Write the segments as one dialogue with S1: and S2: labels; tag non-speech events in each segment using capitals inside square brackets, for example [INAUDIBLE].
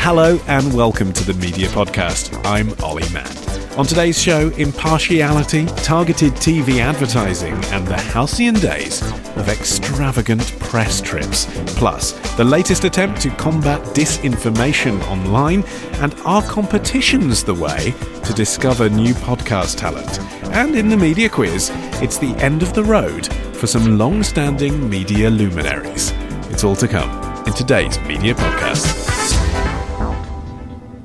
S1: Hello and welcome to the Media Podcast. I'm Olly Mann. On today's show, impartiality, targeted TV advertising, and the halcyon days of extravagant press trips. Plus, the latest attempt to combat disinformation online, and are competitions the way to discover new podcast talent? And in the media quiz, it's the end of the road for some long standing media luminaries. It's all to come in today's Media Podcast.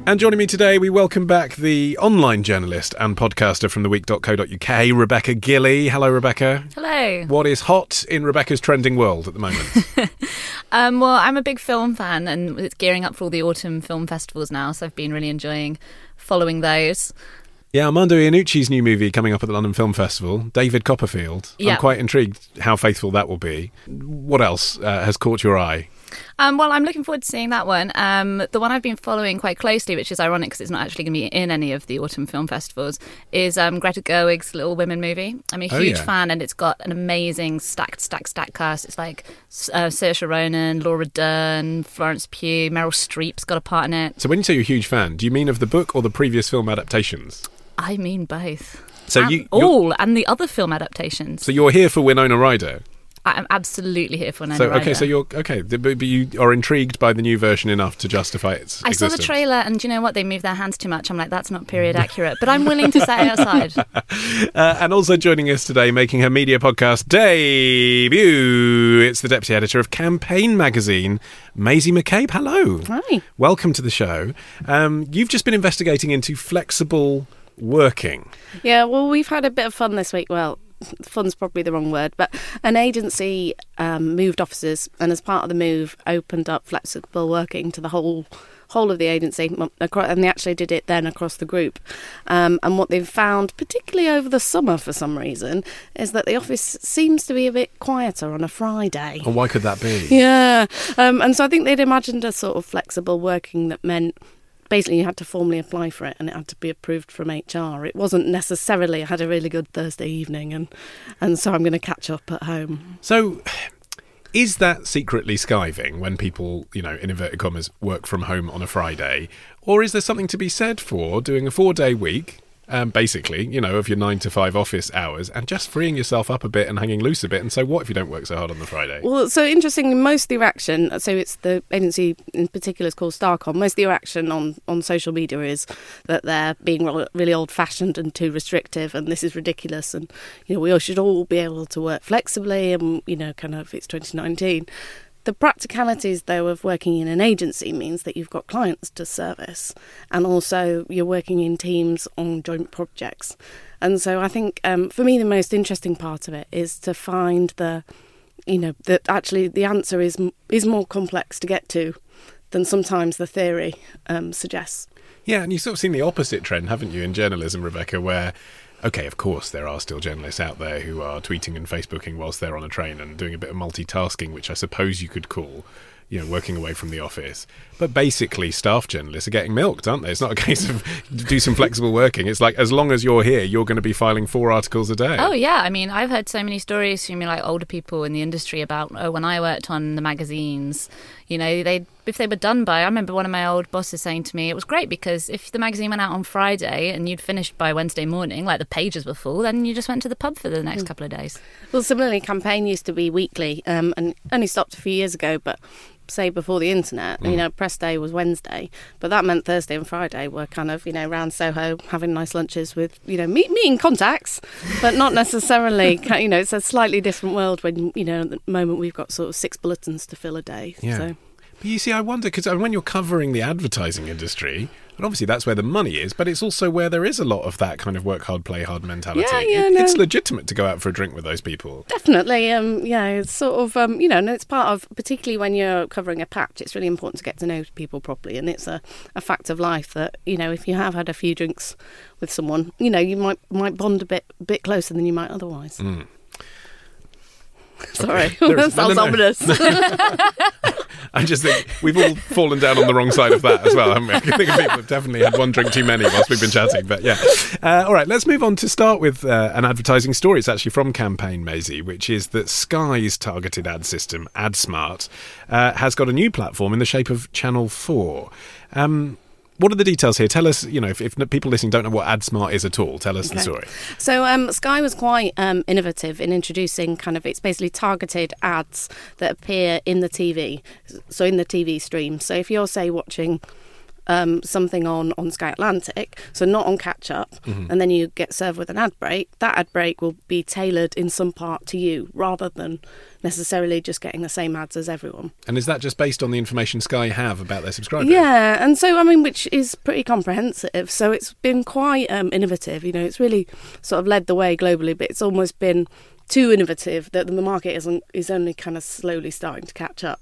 S1: And joining me today, we welcome back the online journalist and podcaster from theweek.co.uk, Rebecca Gillie. Hello, Rebecca.
S2: Hello.
S1: What is hot in Rebecca's trending world at the moment? [LAUGHS]
S2: um, well, I'm a big film fan and it's gearing up for all the autumn film festivals now, so I've been really enjoying following those.
S1: Yeah, Armando Iannucci's new movie coming up at the London Film Festival, David Copperfield.
S2: Yeah.
S1: I'm quite intrigued how faithful that will be. What else uh, has caught your eye?
S2: Um, well, I'm looking forward to seeing that one. Um, the one I've been following quite closely, which is ironic because it's not actually going to be in any of the autumn film festivals, is um, Greta Gerwig's Little Women movie. I'm a
S1: Oh,
S2: huge
S1: yeah.
S2: fan, and it's got an amazing stacked, stacked, stacked cast. It's like uh, Saoirse Ronan, Laura Dern, Florence Pugh, Meryl Streep's got a part in it.
S1: So, when you say you're a huge fan, do you mean of the book or the previous film adaptations?
S2: I mean both.
S1: So
S2: And
S1: you
S2: all and the other film adaptations.
S1: So you're here for Winona Ryder.
S2: I'm absolutely here for Winona
S1: So okay,
S2: Ryder.
S1: so you're okay, but but you are intrigued by the new version enough to justify its existence.
S2: I saw the trailer, and you know what? They move their hands too much. I'm like, that's not period accurate, but I'm willing to set it aside. [LAUGHS]
S1: Uh, and also joining us today, making her media podcast debut, it's the deputy editor of Campaign magazine, Maisie McCabe. Hello,
S2: Hi.
S1: welcome to the show. Um, you've just been investigating into flexible working.
S3: Yeah, well, we've had a bit of fun this week. Well, fun's probably the wrong word, but an agency um, moved offices, and as part of the move, opened up flexible working to the whole whole of the agency, and they actually did it then across the group. Um, and what they've found, particularly over the summer for some reason, is that the office seems to be a bit quieter on a Friday.
S1: And why could that be?
S3: Yeah, um, and so I think they'd imagined a sort of flexible working that meant basically you had to formally apply for it and it had to be approved from HR. It wasn't necessarily I had a really good Thursday evening and and so I'm going to catch up at home.
S1: So, is that secretly skiving when people, you know, in inverted commas, work from home on a Friday? Or is there something to be said for doing a four day week, um, basically, you know, of your nine to five office hours and just freeing yourself up a bit and hanging loose a bit? And so, what if you don't work so hard on the Friday?
S3: Well, so interestingly, most of the reaction, so it's the agency in particular is called Starcom. Most of the reaction on, on social media is that they're being really old fashioned and too restrictive, and this is ridiculous. And you know, we all should all be able to work flexibly, and you know, kind of it's 2019. The practicalities, though, of working in an agency means that you've got clients to service, and also you're working in teams on joint projects. And so, I think um, for me, the most interesting part of it is to find the you know that actually the answer is is more complex to get to than sometimes the theory um, suggests.
S1: Yeah, and you've sort of seen the opposite trend, haven't you, in journalism, Rebecca, where, okay, of course, there are still journalists out there who are tweeting and Facebooking whilst they're on a train and doing a bit of multitasking, which I suppose you could call, you know, working away from the office. But basically, staff journalists are getting milked, aren't they? It's not a [LAUGHS] case of do some flexible working. It's like as long as you're here, you're going to be filing four articles a day.
S2: Oh yeah, I mean, I've heard so many stories from like older people in the industry about oh, when I worked on the magazines, you know, they if they were done by. I remember one of my old bosses saying to me, it was great because if the magazine went out on Friday and you'd finished by Wednesday morning, like the pages were full, then you just went to the pub for the next mm. couple of days.
S3: Well, similarly, campaign used to be weekly, um, and only stopped a few years ago, but say before the internet, mm. you know, press day was Wednesday, but that meant Thursday and Friday were kind of, you know, around Soho having nice lunches with, you know, meet, meeting contacts, but not necessarily, [LAUGHS] you know, it's a slightly different world when, you know, at the moment we've got sort of six bulletins to fill a day.
S1: Yeah. So. But you see, I wonder, because when you're covering the advertising industry, and obviously that's where the money is, but it's also where there is a lot of that kind of work hard, play hard mentality.
S3: Yeah, yeah,
S1: it,
S3: no.
S1: It's legitimate to go out for a drink with those people.
S3: Definitely. Um, yeah, it's sort of, um, you know, and it's part of, particularly when you're covering a patch, it's really important to get to know people properly. And it's a, a fact of life that, you know, if you have had a few drinks with someone, you know, you might might bond a bit bit closer than you might otherwise.
S1: Mm. [LAUGHS]
S3: Sorry, [LAUGHS] that sounds ominous. [LAUGHS]
S1: I just think we've all fallen down on the wrong side of that as well. Haven't we? I, I think people have definitely had one drink too many whilst we've been chatting. But yeah, uh, all right. Let's move on to start with uh, an advertising story. It's actually from Campaign Maisie, which is that Sky's targeted ad system, AdSmart, uh, has got a new platform in the shape of Channel Four. Um, what are the details here? Tell us, you know, if, if people listening don't know what AdSmart is at all, tell us okay. the story.
S3: So, um, Sky was quite um, innovative in introducing kind of, it's basically targeted ads that appear in the TV, so in the TV stream. So, if you're, say, watching um, something on, on Sky Atlantic, so not on catch up, mm-hmm. and then you get served with an ad break, that ad break will be tailored in some part to you rather than necessarily just getting the same ads as everyone.
S1: And is that just based on the information Sky have about their subscribers?
S3: Yeah, and so, I mean, which is pretty comprehensive. So it's been quite um, innovative. You know, it's really sort of led the way globally, but it's almost been too innovative that the market isn't is only kind of slowly starting to catch up.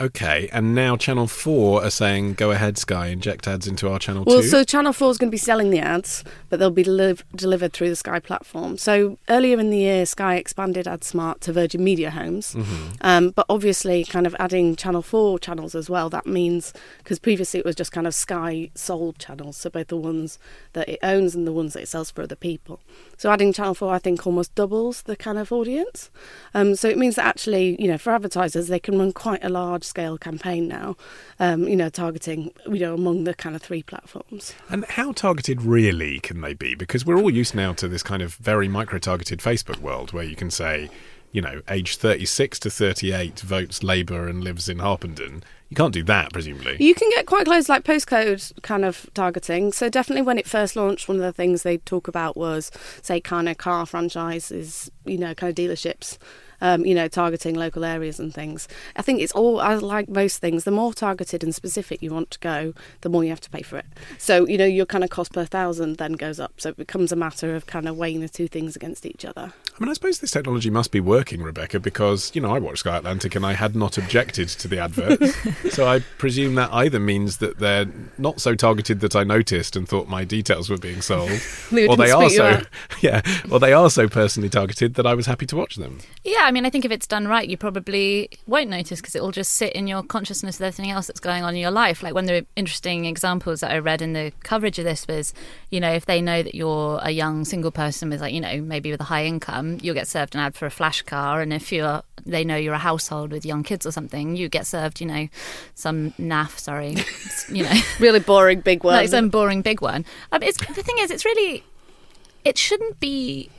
S1: Okay, and now Channel 4 are saying, go ahead, Sky, inject ads into our Channel
S3: well,
S1: 2.
S3: so Channel 4 is going to be selling the ads, but they'll be deli- delivered through the Sky platform. So earlier in the year, Sky expanded AdSmart to Virgin Media Homes, mm-hmm. um, but obviously, kind of adding Channel 4 channels as well, that means, because previously it was just kind of Sky sold channels, so both the ones that it owns and the ones that it sells for other people. So adding Channel 4, I think, almost doubles the kind of audience. Um, so it means that actually, you know, for advertisers, they can run quite a large scale campaign now, um, you know, targeting, you know, among the kind of three platforms.
S1: And how targeted really can they be? Because we're all used now to this kind of very micro targeted Facebook world where you can say, you know, age 36 to 38 votes Labour and lives in Harpenden. You can't do that, presumably.
S3: You can get quite close, like postcode kind of targeting. So definitely, when it first launched, one of the things they talk about was, say, kind of car franchises, you know, kind of dealerships um, you know, targeting local areas and things. I think it's all, I like most things, the more targeted and specific you want to go, the more you have to pay for it. So, you know, your kind of cost per thousand then goes up. So it becomes a matter of kind of weighing the two things against each other.
S1: I mean, I suppose this technology must be working, Rebecca, because, you know, I watched Sky Atlantic and I had not objected to the adverts. [LAUGHS] so I presume that either means that they're not so targeted that I noticed and thought my details were being sold, [LAUGHS]
S3: or
S1: they
S3: are
S1: so, [LAUGHS] yeah, or they are so personally targeted that I was happy to watch them.
S2: Yeah, I mean, I think if it's done right, you probably won't notice because it will just sit in your consciousness with everything else that's going on in your life. Like one of the interesting examples that I read in the coverage of this was, you know, if they know that you're a young single person with like, you know, maybe with a high income, you'll get served an ad for a flash car, and if you're they know you're a household with young kids or something, you get served, you know, some naff. Sorry, you know, [LAUGHS]
S3: really boring big [LAUGHS] one,
S2: like some boring big one. Um, it's the thing is, it's really, it shouldn't be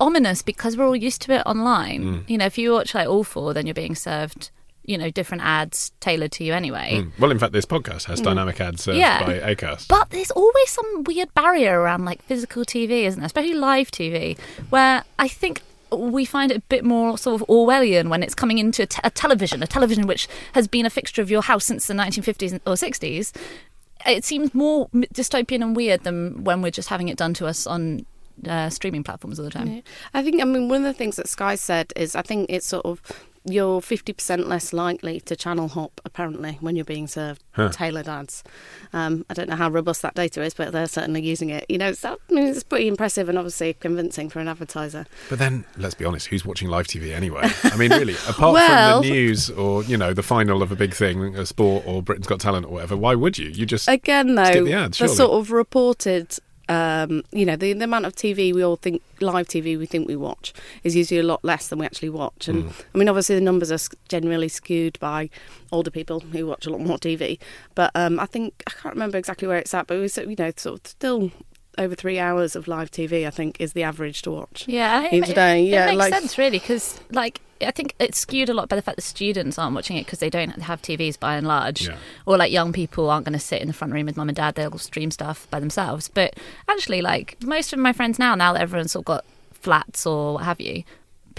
S2: ominous because we're all used to it online. Mm. You know, if you watch like All Four, then you're being served you know different ads tailored to you anyway.
S1: Mm. Well, in fact, this podcast has mm. dynamic ads served yeah. by Acast.
S2: But there's always some weird barrier around like physical TV, isn't there? Especially live TV, where I think we find it a bit more sort of Orwellian when it's coming into a, te- a television, a television which has been a fixture of your house since the 1950s or 60s. It seems more dystopian and weird than when we're just having it done to us on uh, streaming platforms all the time. Yeah.
S3: I think, I mean, one of the things that Sky said is I think it's sort of you're 50% less likely to channel hop, apparently, when you're being served
S1: Huh.
S3: tailored ads. Um, I don't know how robust that data is, but they're certainly using it. You know, it's, I mean, it's pretty impressive and obviously convincing for an advertiser.
S1: But then, let's be honest, who's watching live TV anyway? I mean, really, [LAUGHS] apart
S3: Well-
S1: from the news or, you know, the final of a big thing, a sport or Britain's Got Talent or whatever, why would you? You just.
S3: Again, though,
S1: get the ads,
S3: the sort of reported, um, you know, the, the amount of TV we all think, live TV we think we watch, is usually a lot less than we actually watch. And
S1: Mm.
S3: I mean, obviously, the numbers are generally skewed by older people who watch a lot more TV. But um, I think, I can't remember exactly where it's at, but it was, you know, sort of still over three hours of live TV, I think, is the average to watch.
S2: Yeah, it,
S3: Each
S2: it-
S3: day,
S2: it
S3: yeah,
S2: makes
S3: like-
S2: sense really because like I think it's skewed a lot by the fact that students aren't watching it because they don't have TVs by and large,
S1: Yeah.
S2: or like young people aren't going to sit in the front room with mum and dad; they'll stream stuff by themselves. But actually, like most of my friends now, now that everyone's sort of got flats or what have you.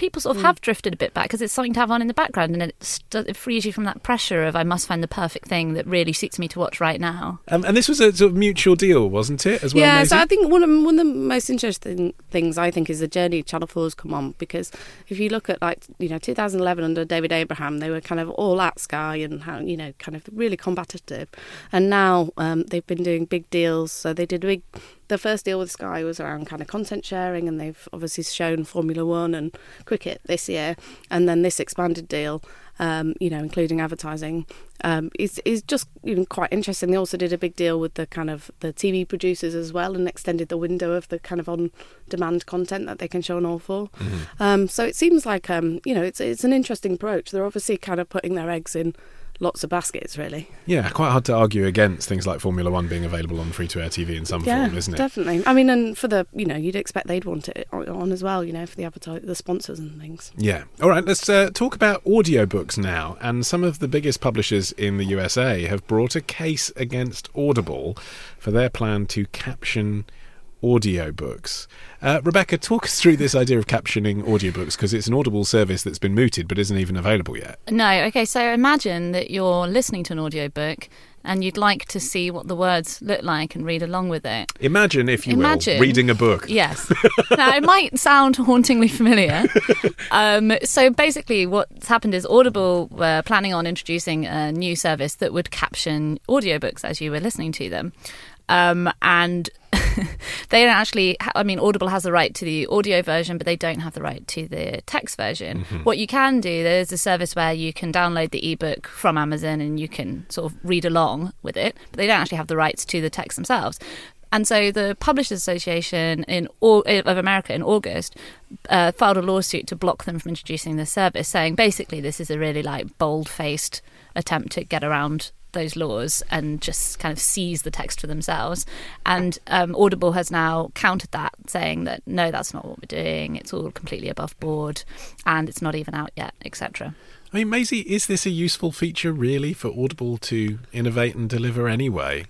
S2: People
S3: Mm.
S2: sort of have drifted a bit back because it's something to have on in the background, and it, st- it frees you from that pressure of I must find the perfect thing that really suits me to watch right now.
S1: Um, and this was a sort of mutual deal, wasn't it? As well,
S3: yeah,
S1: Maisie?
S3: so I think one of one of the most interesting things I think is the journey Channel 4's come on because if you look at like you know 2011 under David Abraham, they were kind of all at Sky and how you know kind of really combative, and now um, they've been doing big deals. So they did a big. The first deal with Sky was around kind of content sharing, and they've obviously shown Formula One and cricket this year, and then this expanded deal. Um, you know, including advertising, um, is is just you know, quite interesting. They also did a big deal with the kind of the TV producers as well, and extended the window of the kind of on-demand content that they can show on all 4
S1: Mm-hmm.
S3: Um, so it seems like um, you know it's it's an interesting approach. They're obviously kind of putting their eggs in lots of baskets, really.
S1: yeah, quite hard to argue against things like Formula One being available on free to air TV in some
S3: yeah,
S1: form, isn't it?
S3: definitely. I mean, and for the you know you'd expect they'd want it on as well, you know, for the the sponsors and things.
S1: Yeah. All right, let's uh, talk about audiobooks now. And some of the biggest publishers in the USA have brought a case against Audible for their plan to caption audiobooks. Uh, Rebecca, talk us through this idea of captioning audiobooks because it's an Audible service that's been mooted but isn't even available yet.
S2: No, okay, so imagine that you're listening to an audiobook and you'd like to see what the words look like and read along with it.
S1: Imagine, if you
S2: Imagine.
S1: will, reading a book.
S2: Yes. [LAUGHS] now, it might sound hauntingly familiar. [LAUGHS] Um, so basically, what's happened is Audible were planning on introducing a new service that would caption audiobooks as you were listening to them. Um, and [LAUGHS] they don't actually, ha- I mean, Audible has the right to the audio version, but they don't have the right to the text version. What you can do, there's a service where you can download the ebook from Amazon and you can sort of read along with it, but they don't actually have the rights to the text themselves. And so the Publishers Association in of America in August uh, filed a lawsuit to block them from introducing this service, saying basically this is a really like bold-faced attempt to get around those laws and just kind of seize the text for themselves. And um, Audible has now countered that, saying that no, that's not what we're doing. It's all completely above board, and it's not even out yet, etc.
S1: I mean, Maisie, is this a useful feature really for Audible to innovate and deliver anyway?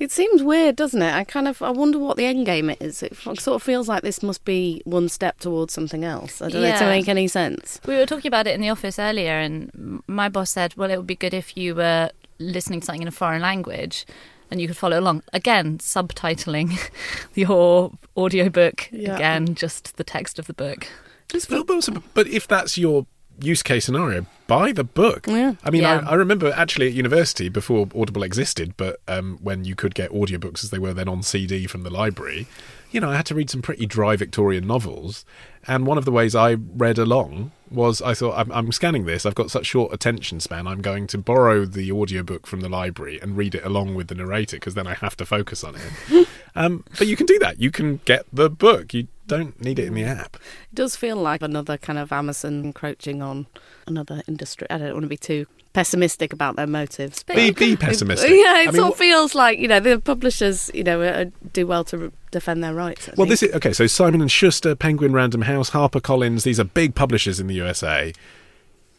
S3: It seems weird, doesn't it? I kind of I wonder what the end game is. It sort of feels like this must be one step towards something else. I don't know. Does it
S2: Yeah.
S3: make any sense?
S2: We were talking about it in the office earlier, and my boss said, "Well, it would be good if you were listening to something in a foreign language." And you could follow along. Again, subtitling [LAUGHS] your audiobook.
S3: Yeah.
S2: Again, just the text of the book.
S1: But, but- but if that's your use case scenario, buy the book.
S3: Yeah.
S1: I mean,
S2: Yeah.
S1: I, I remember actually at university before Audible existed, but um, when you could get audiobooks as they were then on CD from the library, you know, I had to read some pretty dry Victorian novels. And one of the ways I read along was I thought, I'm, I'm scanning this, I've got such short attention span, I'm going to borrow the audiobook from the library and read it along with the narrator because then I have to focus on it. [LAUGHS] um, but you can do that. You can get the book. You don't need it in the app.
S3: It does feel like another kind of Amazon encroaching on another industry. I don't want to be too pessimistic about their motives. but-
S1: Be, be pessimistic. [LAUGHS]
S3: Yeah, it
S1: I mean,
S3: sort
S1: what-
S3: of feels like you know the publishers, you know, uh, do well to defend their rights. I
S1: Well,
S3: think.
S1: this is okay. So Simon and Schuster, Penguin Random House, Harper Collins. These are big publishers in the USA.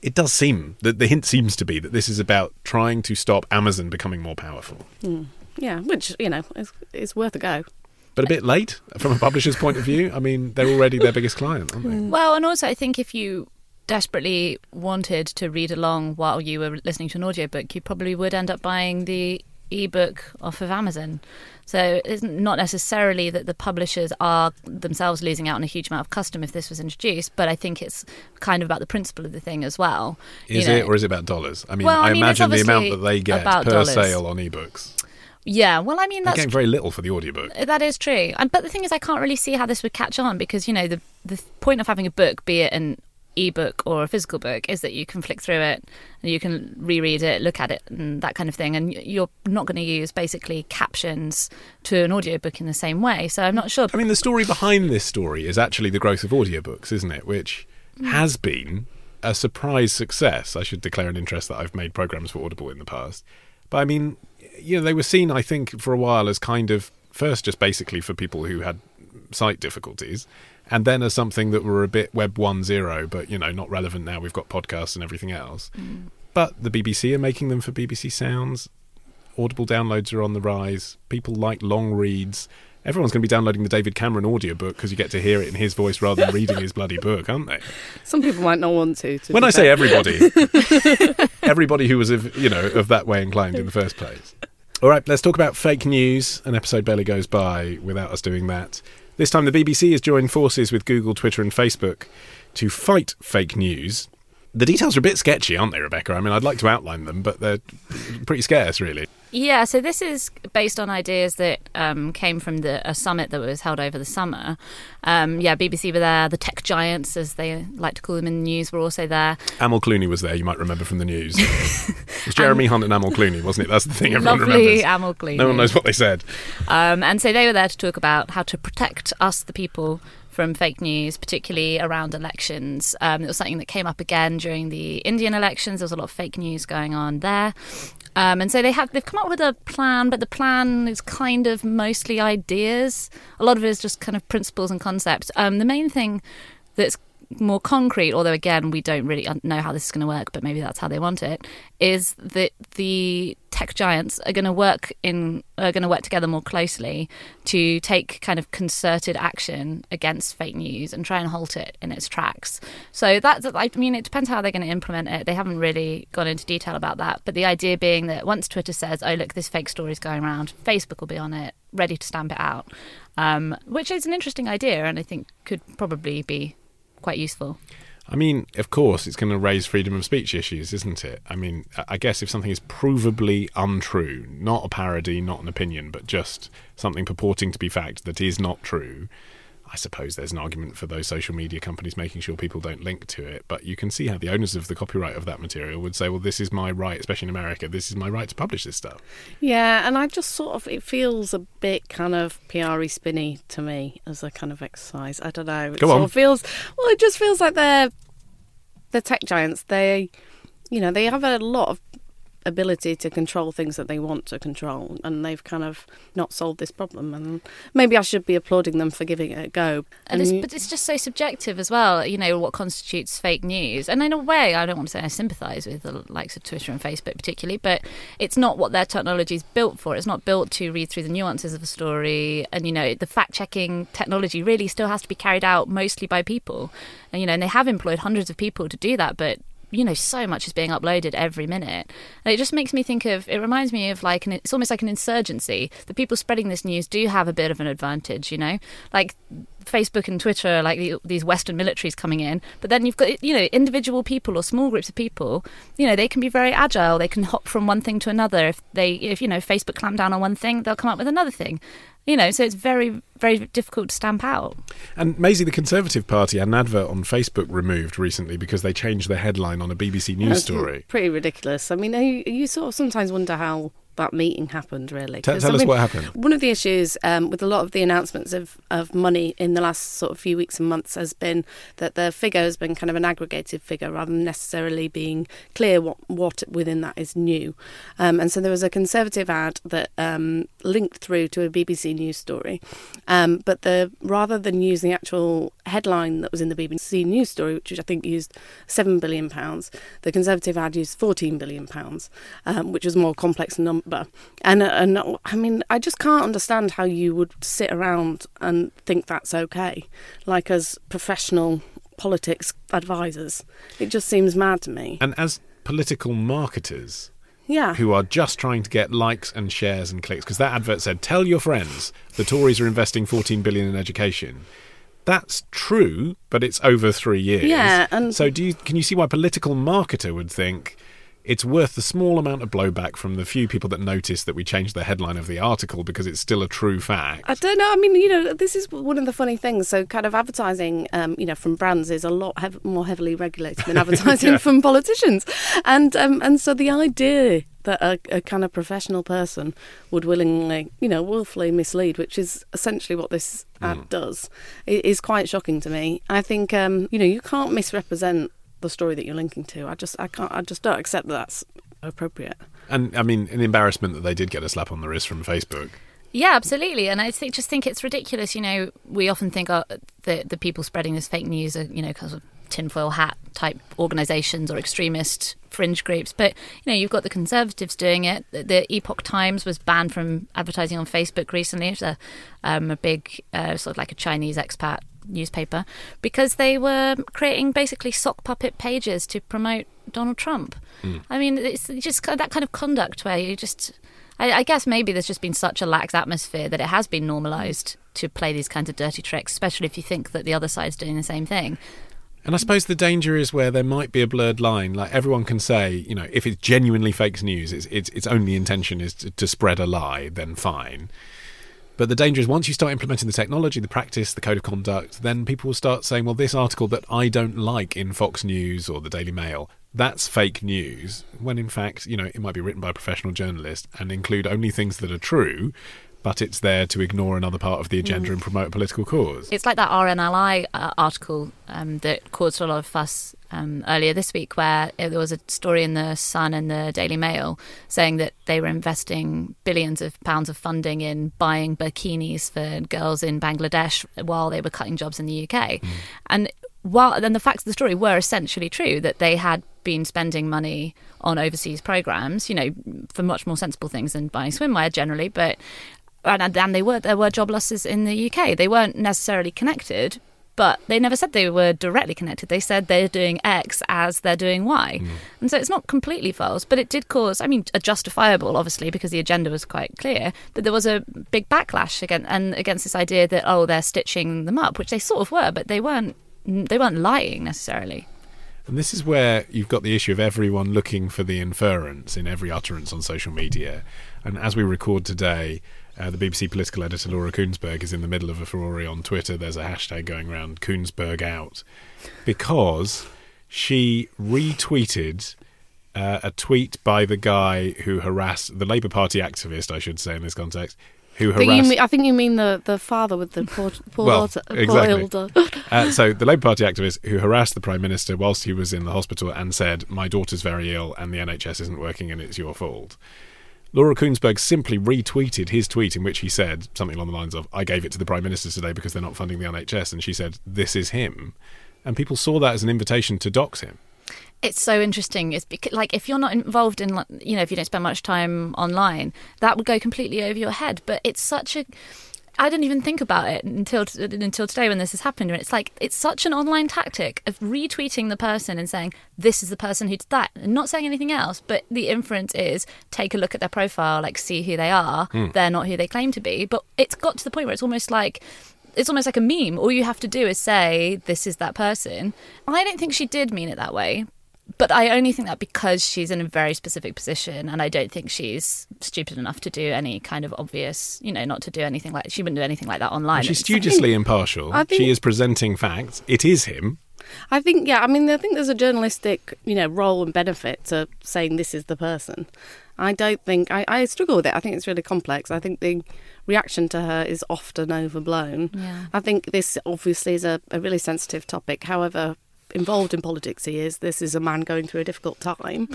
S1: It does seem that the hint seems to be that this is about trying to stop Amazon becoming more powerful,
S3: yeah, which you know is, is worth a go.
S1: but a bit late from a publisher's point of view. I mean, they're already their biggest client, aren't they?
S2: Well, and also I think if you desperately wanted to read along while you were listening to an audiobook, you probably would end up buying the ebook off of Amazon. So it's not necessarily that the publishers are themselves losing out on a huge amount of custom if this was introduced, but I think it's kind of about the principle of the thing as well.
S1: Is
S2: You know,
S1: it, or is it about dollars? I mean,
S2: Well, I
S1: I,
S2: mean,
S1: imagine the amount that they get per
S2: dollars.
S1: sale on ebooks.
S2: Yeah, well, I mean that's
S1: getting very little for the audiobook.
S2: Uh, that is true. And but the thing is I can't really see how this would catch on because you know the the point of having a book be it an ebook or a physical book is that you can flick through it and you can reread it, look at it and that kind of thing and you're not going to use basically captions to an audiobook in the same way. So I'm not sure.
S1: I mean, the story behind this story is actually the growth of audiobooks, isn't it? Which mm. has been a surprise success. I should declare an interest that I've made programs for Audible in the past. But I mean, you know, they were seen, I think, for a while as kind of first just basically for people who had sight difficulties. And then as something that were a bit Web 1.0, but you know, not relevant now. We've got podcasts and everything else. Mm. But the BBC are making them for BBC Sounds. Audible downloads are on the rise. People like long reads. Everyone's going to be downloading the David Cameron audiobook because you get to hear it in his voice rather than reading his bloody book, aren't they?
S3: Some people might not want to. to
S1: When I say everybody, [LAUGHS] everybody who was of you know of that way inclined in the first place. All right, let's talk about fake news. An episode barely goes by without us doing that. This time, the BBC has joined forces with Google, Twitter, and Facebook to fight fake news. The details are a bit sketchy, aren't they, Rebecca? I mean, I'd like to outline them, but they're pretty scarce, really.
S2: Yeah, so this is based on ideas that um, came from the a summit that was held over the summer. Um, yeah, BBC were there. The tech giants, as they like to call them in the news, were also there.
S1: Amal Clooney was there, you might remember from the news. [LAUGHS] it was Jeremy Hunt and Amal Clooney, wasn't it? That's the thing everyone
S2: Lovely
S1: remembers.
S2: Amal Clooney.
S1: No one knows what they said.
S2: Um, and so they were there to talk about how to protect us, the people, from fake news, particularly around elections. Um, it was something that came up again during the Indian elections. There was a lot of fake news going on there. Um, and so they have they've come up with a plan, but the plan is kind of mostly ideas. A lot of it is just kind of principles and concepts. Um, the main thing that's more concrete, although again we don't really know how this is going to work, but maybe that's how they want it, is that the tech giants are going to work in are going to work together more closely to take kind of concerted action against fake news and try and halt it in its tracks. So that's I mean it depends how they're going to implement it. They haven't really gone into detail about that, but the idea being that once Twitter says, "Oh look, this fake story is going around," Facebook will be on it, ready to stamp it out, um, which is an interesting idea and I think could probably be quite useful.
S1: I mean, of course, it's going to raise freedom of speech issues, isn't it? I mean, I- guess if something is provably untrue, not a parody, not an opinion, but just something purporting to be fact that is not true, I suppose there's an argument for those social media companies making sure people don't link to it. But you can see how the owners of the copyright of that material would say, well, this is my right, especially in America, this is my right to publish this stuff.
S3: Yeah, and I just sort of it feels a bit kind of PR spinny to me as a kind of exercise. I don't know. It
S1: Go
S3: sort
S1: on.
S3: of feels well. It just feels like they're the tech giants. They, you know, they have a lot of ability to control things that they want to control, and they've kind of not solved this problem. And maybe I should be applauding them for giving it a go.
S2: And it's, but it's just so subjective as well, you know, what constitutes fake news. And in a way, I don't want to say I sympathise with the likes of Twitter and Facebook particularly, but it's not what their technology is built for. It's not built to read through the nuances of a story. And, you know, the fact checking technology really still has to be carried out mostly by people. And, you know, and they have employed hundreds of people to do that, but you know so much is being uploaded every minute. And it just makes me think of it reminds me of like an it's almost like an insurgency. The people spreading this news do have a bit of an advantage you know? Like facebook and twitter like the, these western militaries coming in but then you've got you know individual people or small groups of people you know they can be very agile. They can hop from one thing to another. If they if you know facebook clamp down on one thing they'll come up with another thing you know so it's very very difficult to stamp out
S1: And Maisie, the Conservative Party, had an advert on Facebook removed recently because they changed the headline on a BBC News
S3: That's
S1: story.
S3: Pretty ridiculous. I mean, you, you sort of sometimes wonder how that meeting happened, really.
S1: Tell- tell
S3: I
S1: us what happened.
S3: One of the issues um, with a lot of the announcements of, of money in the last sort of few weeks and months has been that the figure has been kind of an aggregated figure rather than necessarily being clear what, what within that is new. Um, and so there was a Conservative ad that um, linked through to a BBC News story. Um, but the rather than use the actual headline that was in the BBC News story, which I think used seven billion pounds, the Conservative ad used fourteen billion pounds, um, which was a more complex number. And and I mean, I just can't understand how you would sit around and think that's okay, like as professional politics advisors. It just seems mad to me.
S1: And as political marketers,
S3: Yeah.
S1: who are just trying to get likes and shares and clicks because that advert said, "Tell your friends the Tories are investing 14 billion in education." That's true, but it's over three years.
S3: Yeah, and-
S1: so do you? Can you see why a political marketer would think? It's worth the small amount of blowback from the few people that notice that we changed the headline of the article because it's still a true fact.
S3: I don't know. I mean, you know, this is one of the funny things. So, kind of advertising, um, you know, from brands is a lot hev- more heavily regulated than [LAUGHS] advertising
S1: Yeah.
S3: from politicians, and um, and so the idea that a, a kind of professional person would willingly, you know, willfully mislead, which is essentially what this ad does, is quite shocking to me. I think, um, you know, you can't misrepresent the story that you're linking to. I just, I can't, I just don't accept that that's appropriate.
S1: And I mean, an embarrassment that they did get a slap on the wrist from Facebook.
S2: Yeah, absolutely. And I think, just think it's ridiculous. You know, we often think uh, the the people spreading this fake news are you know kind of tinfoil hat type organisations or extremist fringe groups. But you know, you've got the Conservatives doing it. The, the Epoch Times was banned from advertising on Facebook recently. It's a um, a big uh, sort of like a Chinese expat newspaper because they were creating basically sock puppet pages to promote Donald Trump. Hmm. I mean, it's just that kind of conduct where you just. I, I guess maybe there's just been such a lax atmosphere that it has been normalised to play these kinds of dirty tricks, especially if you think that the other side's doing the same thing.
S1: And I suppose the danger is where there might be a blurred line. Like everyone can say, you know, if it's genuinely fake news, its its, its only intention is to, to spread a lie, then fine. But the danger is once you start implementing the technology, the practice, the code of conduct, then people will start saying, well, this article that I don't like in Fox News or the Daily Mail, that's fake news. When in fact, you know, it might be written by a professional journalist and include only things that are true, but it's there to ignore another part of the agenda and promote a political cause.
S2: It's like that RNLI uh, article um, that caused a lot of fuss um, earlier this week, where there was a story in the Sun and the Daily Mail saying that they were investing billions of pounds of funding in buying bikinis for girls in Bangladesh while they were cutting jobs in the UK. And while then the facts of the story were essentially true that they had been spending money on overseas programs, you know, for much more sensible things than buying swimwear generally, but and, and they were there were job losses in the UK. They weren't necessarily connected, but they never said they were directly connected. They said they're doing X as they're doing Y, mm. and so it's not completely false. But it did cause, I mean, a justifiable, obviously, because the agenda was quite clear. But there was a big backlash against and against this idea that oh they're stitching them up, which they sort of were, but they weren't. They weren't lying necessarily.
S1: And this is where you've got the issue of everyone looking for the inference in every utterance on social media. And as we record today, uh, the BBC political editor Laura Kuenssberg is in the middle of a furore on Twitter. There's a hashtag going around Kuenssberg out because she retweeted uh, a tweet by the guy who harassed the Labour Party activist, I should say in this context, who
S3: I think, you
S1: harassed.
S3: mean, I think you mean the, the father with the poor, poor
S1: Well,
S3: daughter. poor
S1: exactly.
S3: elder. [LAUGHS]
S1: Uh, so the Labour Party activist who harassed the Prime Minister whilst he was in the hospital and said, "My daughter's very ill and the NHS isn't working and it's your fault." Laura Kuenssberg simply retweeted his tweet in which he said something along the lines of, "I gave it to the Prime Minister today because they're not funding the NHS," and she said, "This is him," and people saw that as an invitation to dox him.
S2: it's so interesting. It's because, like if you're not involved in, you know, if you don't spend much time online, that would go completely over your head. But it's such a I didn't even think about it until until today when this has happened. And it's like it's such an online tactic of retweeting the person and saying this is the person who did that, and not saying anything else. But the inference is take a look at their profile, like see who they are. Hmm. They're not who they claim to be. But it's got to the point where it's almost like it's almost like a meme. All you have to do is say this is that person. I don't think she did mean it that way. But I only think that because she's in a very specific position, and I don't think she's stupid enough to do any kind of obvious, you know, not to do anything like she wouldn't do anything like that online.
S1: She's
S2: It's-
S1: studiously impartial.
S3: I think-
S1: she is presenting facts. It is him.
S3: I think, yeah, I mean, I think there's a journalistic, you know, role and benefit to saying this is the person. I don't think, I, I struggle with it. I think it's really complex. I think the reaction to her is often overblown.
S2: Yeah.
S3: I think this obviously is a, a really sensitive topic. However, involved in politics he is, this is a man going through a difficult time.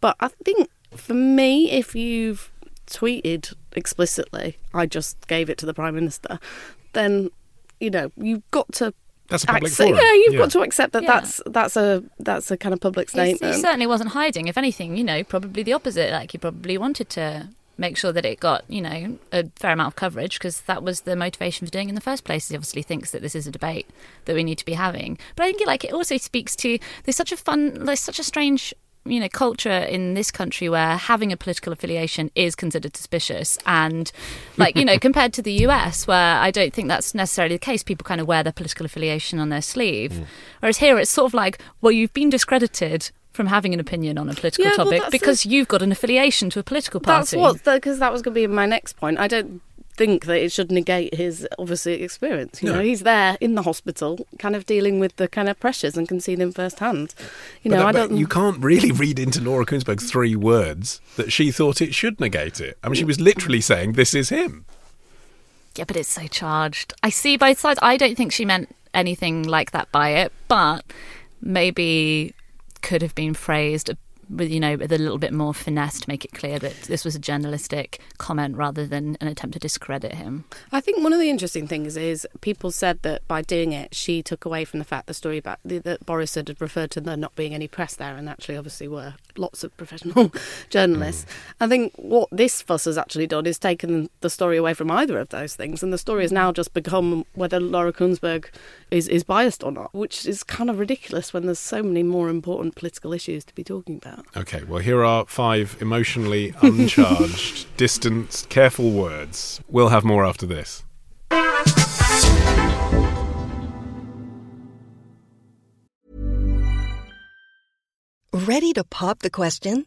S3: But I think for me, if you've tweeted explicitly, I just gave it to the Prime Minister, then, you know, you've got to
S1: That's a public
S3: accept-
S1: forum.
S3: Yeah, you've
S1: Yeah.
S3: got to accept that
S2: Yeah.
S3: that's that's a that's a kind of public
S2: statement. he certainly wasn't hiding. If anything, you know, probably the opposite. Like he probably wanted to make sure that it got, you know, a fair amount of coverage because that was the motivation for doing it in the first place. He obviously thinks that this is a debate that we need to be having. But I think like it also speaks to there's such a fun, there's such a strange you know culture in this country where having a political affiliation is considered suspicious, and like you know [LAUGHS] compared to the US where I don't think that's necessarily the case. People kind of wear their political affiliation on their sleeve, mm. whereas here it's sort of like, well, you've been discredited from having an opinion on a political
S3: yeah,
S2: topic
S3: well,
S2: because the, you've got an affiliation to a political party.
S3: That's what because that was going to be my next point. I don't think that it should negate his obviously experience. You no. know, he's there in the hospital, kind of dealing with the kind of pressures and can see them firsthand. You know,
S1: but,
S3: I don't.
S1: you can't really read into Laura Kuenssberg three words that she thought it should negate it. I mean, she was literally saying, "This is him."
S2: Yeah, but it's so charged. I see both sides. I don't think she meant anything like that by it, but maybe could have been phrased with you know with a little bit more finesse to make it clear that this was a journalistic comment rather than an attempt to discredit him.
S3: I think one of the interesting things is people said that by doing it, she took away from the fact the story about that Boris had referred to there not being any press there, and actually obviously were lots of [LAUGHS] professional journalists. Mm. I think what this fuss has actually done is taken the story away from either of those things, and the story has now just become whether Laura Kuenssberg is is biased or not, which is kind of ridiculous when there's so many more important political issues to be talking about.
S1: Okay, well, here are five emotionally [LAUGHS] uncharged, distant, careful words. We'll have more after this.
S4: Ready to pop the question?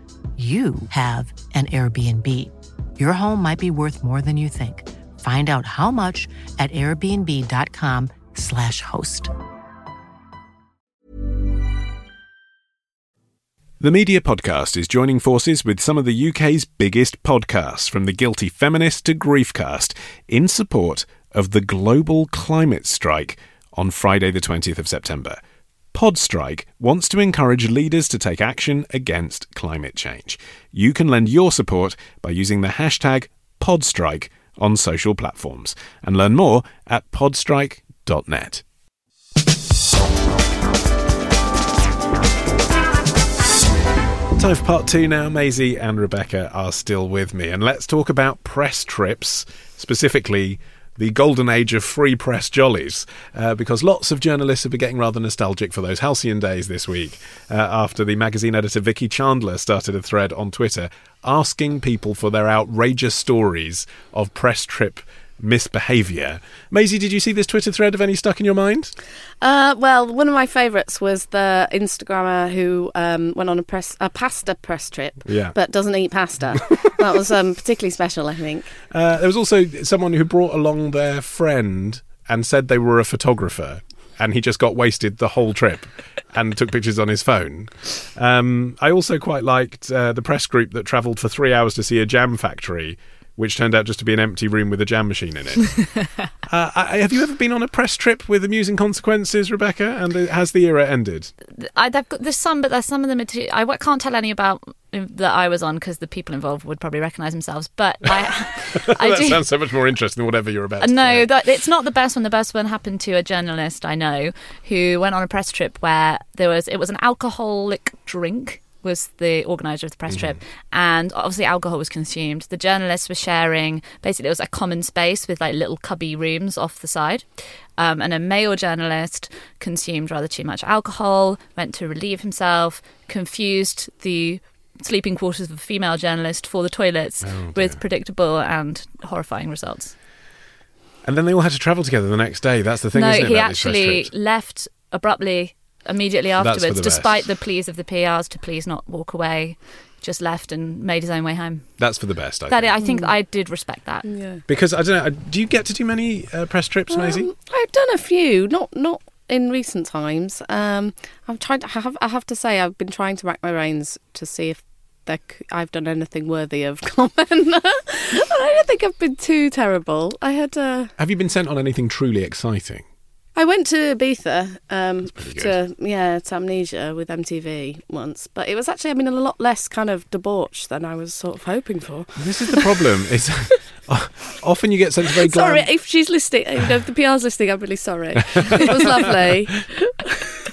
S5: you have an Airbnb. Your home might be worth more than you think. Find out how much at airbnb.com/slash host.
S1: The Media Podcast is joining forces with some of the UK's biggest podcasts, from The Guilty Feminist to Griefcast, in support of the global climate strike on Friday, the 20th of September. Podstrike wants to encourage leaders to take action against climate change. You can lend your support by using the hashtag Podstrike on social platforms and learn more at podstrike.net. Time for part two now. Maisie and Rebecca are still with me, and let's talk about press trips, specifically the golden age of free press jollies, uh, because lots of journalists have been getting rather nostalgic for those halcyon days this week uh, after the magazine editor Vicky Chandler started a thread on Twitter asking people for their outrageous stories of press trip misbehaviour. Maisie, did you see this Twitter thread? Have any stuck in your mind?
S3: Uh, well, one of my favourites was the Instagrammer who um, went on a press a pasta press trip,
S1: yeah.
S3: but doesn't eat pasta. [LAUGHS] that was um, particularly special, I think.
S1: Uh, there was also someone who brought along their friend and said they were a photographer. And he just got wasted the whole trip and took pictures on his phone. Um, I also quite liked uh, the press group that travelled for three hours to see a jam factory which turned out just to be an empty room with a jam machine in it. [LAUGHS] uh, have you ever been on a press trip with amusing consequences, Rebecca? And has the era ended?
S2: I, have got, there's some, but there's some of them. I can't tell any about that I was on because the people involved would probably recognise themselves. But I, [LAUGHS] [LAUGHS]
S1: I that do, sounds so much more interesting than whatever you're about.
S2: no, that, it's not the best one. The best one happened to a journalist I know who went on a press trip where there was it was an alcoholic drink was the organizer of the press trip, and obviously alcohol was consumed. The journalists were sharing. Basically, it was a common space with like little cubby rooms off the side. Um, and a male journalist consumed rather too much alcohol, went to relieve himself, confused the sleeping quarters of a female journalist for the toilets
S1: Oh,
S2: with predictable and horrifying results.
S1: And then they all had to travel together the next day. That's the thing,
S2: no, he
S1: about these press
S2: actually left abruptly immediately afterwards,
S1: the
S2: despite the pleas of the PRs to please not walk away. Just left and made his own way home.
S1: That's for the best, I
S2: That
S1: think.
S2: I think I did respect that.
S3: Yeah.
S1: Because I don't know. Do you get to do many uh, press trips, Maisie?
S3: Um, I've done a few, not not in recent times. Um, I've tried. I have, I have to say, I've been trying to rack my brains to see if there, c- I've done anything worthy of [LAUGHS] comment. [LAUGHS] I don't think I've been too terrible. I had. Uh,
S1: Have you been sent on anything truly exciting?
S3: I went to Ibiza um, to yeah to Amnesia with MTV once, but it was actually I mean a lot less kind of debauch than I was sort of hoping for.
S1: This is the problem. [LAUGHS] Is [LAUGHS] often you get sent to very glam-
S3: Sorry if she's listening. You know, if the PR's listening, I'm really sorry. [LAUGHS] it was lovely.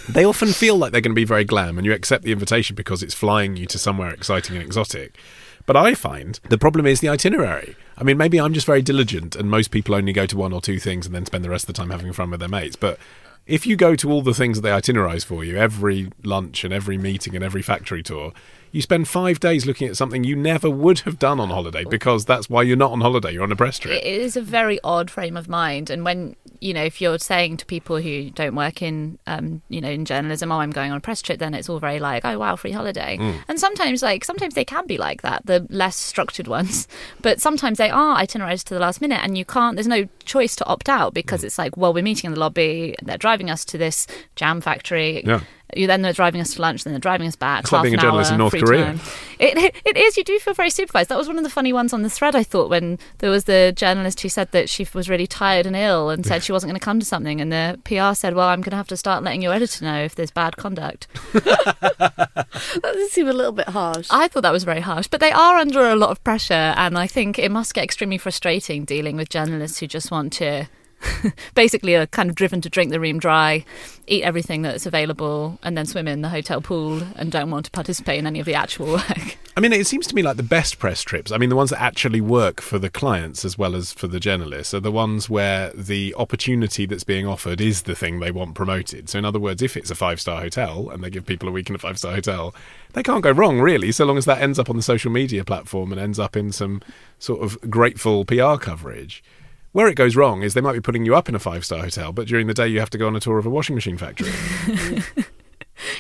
S1: They often feel like they're going to be very glam, and you accept the invitation because it's flying you to somewhere exciting and exotic. But I find the problem is the itinerary. I mean, maybe I'm just very diligent, and most people only go to one or two things and then spend the rest of the time having fun with their mates. But if you go to all the things that they itinerize for you, every lunch and every meeting and every factory tour, you spend five days looking at something you never would have done on holiday because that's why you're not on holiday. You're on a press trip.
S2: It is a very odd frame of mind, and when you know if you're saying to people who don't work in, um, you know, in journalism, "Oh, I'm going on a press trip," then it's all very like, "Oh, wow, free holiday."
S1: Mm.
S2: And sometimes, like, sometimes they can be like that, the less structured ones, [LAUGHS] but sometimes they are itineraries to the last minute, and you can't. There's no choice to opt out
S1: Mm.
S2: because it's like, well, we're meeting in the lobby, and they're driving us to this jam factory.
S1: Yeah.
S2: You then they're driving us to lunch, then they're driving us back.
S1: It's like being a journalist
S2: hour,
S1: in North Korea.
S2: It, it it is. You do feel very supervised. That was one of the funny ones on the thread. I thought when there was the journalist who said that she was really tired and ill and said [LAUGHS] she wasn't going to come to something, and the PR said, "Well, I'm going to have to start letting your editor know if there's bad conduct." [LAUGHS] [LAUGHS]
S3: That does seem a little bit harsh.
S2: I thought that was very harsh, but they are under a lot of pressure, and I think it must get extremely frustrating dealing with journalists who just want to. [LAUGHS] basically, are kind of driven to drink the room dry, eat everything that's available, and then swim in the hotel pool and don't want to participate in any of the actual [LAUGHS] work.
S1: I mean, it seems to me like the best press trips, I mean, the ones that actually work for the clients as well as for the journalists, are the ones where the opportunity that's being offered is the thing they want promoted. So, in other words, if it's a five star hotel and they give people a week in a five star hotel, they can't go wrong, really, so long as that ends up on the social media platform and ends up in some sort of grateful PR coverage. Where it goes wrong is they might be putting you up in a five star hotel, but during the day you have to go on a tour of a washing machine factory. [LAUGHS]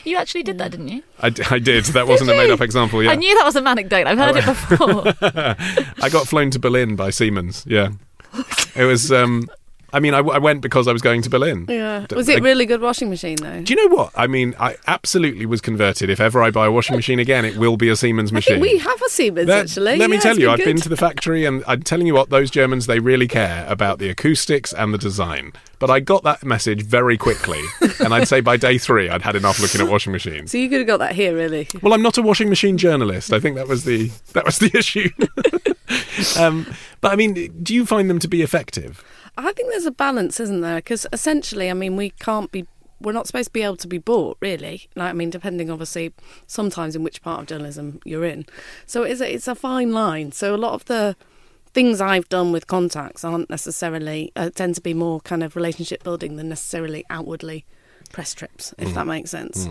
S2: You actually did that, didn't you?
S1: I, d- I did. That wasn't a made up example. Yeah.
S2: I knew that was an anecdote. I've heard it before. [LAUGHS]
S1: I got flown to Berlin by Siemens. Yeah, [LAUGHS] it was. Um, I mean, I went because I was going to Berlin.
S3: yeah. Was it really good washing machine though?
S1: Do you know what? I mean, I absolutely was converted. If ever I buy a washing [LAUGHS] machine again, it will be a Siemens
S3: I
S1: machine.
S3: we have a Siemens
S1: That-
S3: actually.
S1: Let me tell you, I've
S3: good.
S1: been to the factory, and I'm telling you what, those Germans they really care about the acoustics and the design. But I got that message very quickly, [LAUGHS] and I'd say by day three, I'd had enough looking at washing machines.
S3: So you could have got that here, really.
S1: Well, I'm not a washing machine journalist. I think that was the that was the [LAUGHS] issue. um, but I mean, do you find them to be effective?
S3: I think there's a balance, isn't there? Because essentially, I mean, we can't be. We're not supposed to be able to be bought, really. Like, I mean, depending, obviously, sometimes in which part of journalism you're in. So it's a, it's a fine line. So a lot of the things I've done with contacts aren't necessarily uh, tend to be more kind of relationship building than necessarily outwardly press trips, if that makes sense.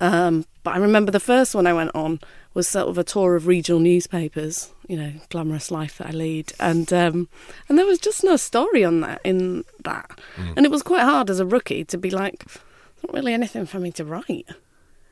S3: Um, but I remember the first one I went on was sort of a tour of regional newspapers, you know, glamorous life that I lead, and um, and there was just no story on that in that, and it was quite hard as a rookie to be like, "There's not really anything for me to write.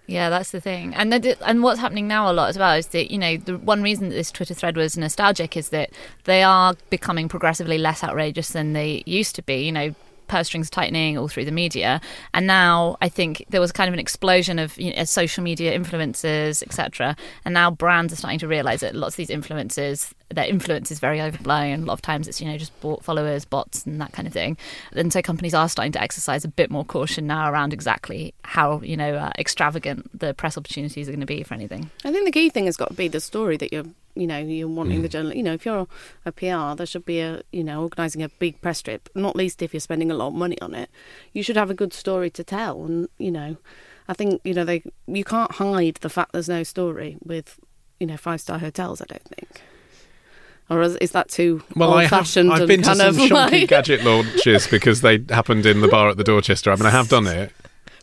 S2: Yeah, that's the thing. And then, and what's happening now a lot as well is that you know the one reason that this Twitter thread was nostalgic is that they are becoming progressively less outrageous than they used to be. You know. Purse strings tightening all through the media, and now I think there was kind of an explosion of you know, social media influencers, etc. And now brands are starting to realise that lots of these influencers, their influence is very overblown. A lot of times it's you know just bought followers, bots, and that kind of thing. And so companies are starting to exercise a bit more caution now around exactly how you know uh, extravagant the press opportunities are going to be for anything.
S3: I think the key thing has got to be the story that you're, you know, you're wanting the mm. journal. You know, if you're a PR, there should be a, you know, organising a big press trip. Not least if you're spending a lot of money on it, you should have a good story to tell. And you know, I think you know they you can't hide the fact there's no story with you know five star hotels. I don't think. Or is, that too
S1: Well, I have,
S3: old-fashioned
S1: I've been to
S3: kind
S1: some
S3: of
S1: shonky
S3: like?
S1: gadget launches [LAUGHS] because they happened in the bar at the Dorchester. I mean, I have done it.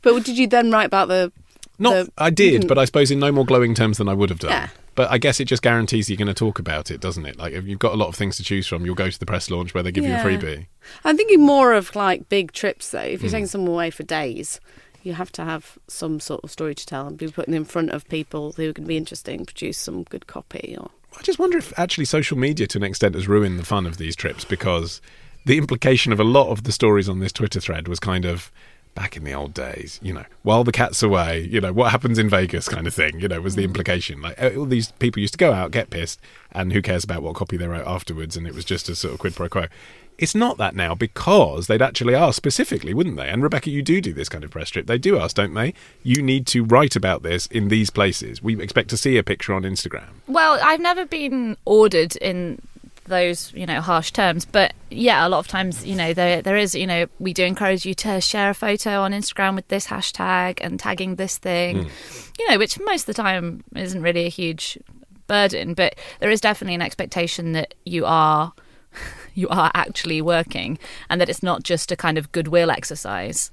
S3: But did you then write about the?
S1: Not,
S3: the-
S1: I did,
S3: mm-hmm.
S1: but I suppose in no more glowing terms than I would have done.
S3: Yeah.
S1: But I guess it just guarantees you're going to talk about it, doesn't it? Like if you've got a lot of things to choose from, you'll go to the press launch where they give
S3: Yeah.
S1: you a freebie.
S3: I'm thinking more of like big trips though. If you're
S1: Hmm.
S3: taking someone away for days, you have to have some sort of story to tell and be putting in front of people who are going to be interesting, produce some good copy or.
S1: I just wonder if actually social media to an extent has ruined the fun of these trips because the implication of a lot of the stories on this Twitter thread was kind of back in the old days, you know, while the cat's away, you know, what happens in Vegas kind of thing, you know, was the implication. Like uh, all these people used to go out, get pissed, and who cares about what copy they wrote afterwards, and it was just a sort of quid pro quo. It's not that now because they'd actually ask specifically, wouldn't they? And Rebecca, you do do this kind of press trip. They do ask, don't they? You need to write about this in these places. We expect to see a picture on Instagram.
S2: Well, I've never been ordered in those, you know, harsh terms, but yeah, a lot of times, you know, there there is, you know, we do encourage you to share a photo on Instagram with this hashtag and tagging this thing, hmm. you know, which most of the time isn't really a huge burden, but there is definitely an expectation that you are [LAUGHS] you are actually working and that it's not just a kind of goodwill exercise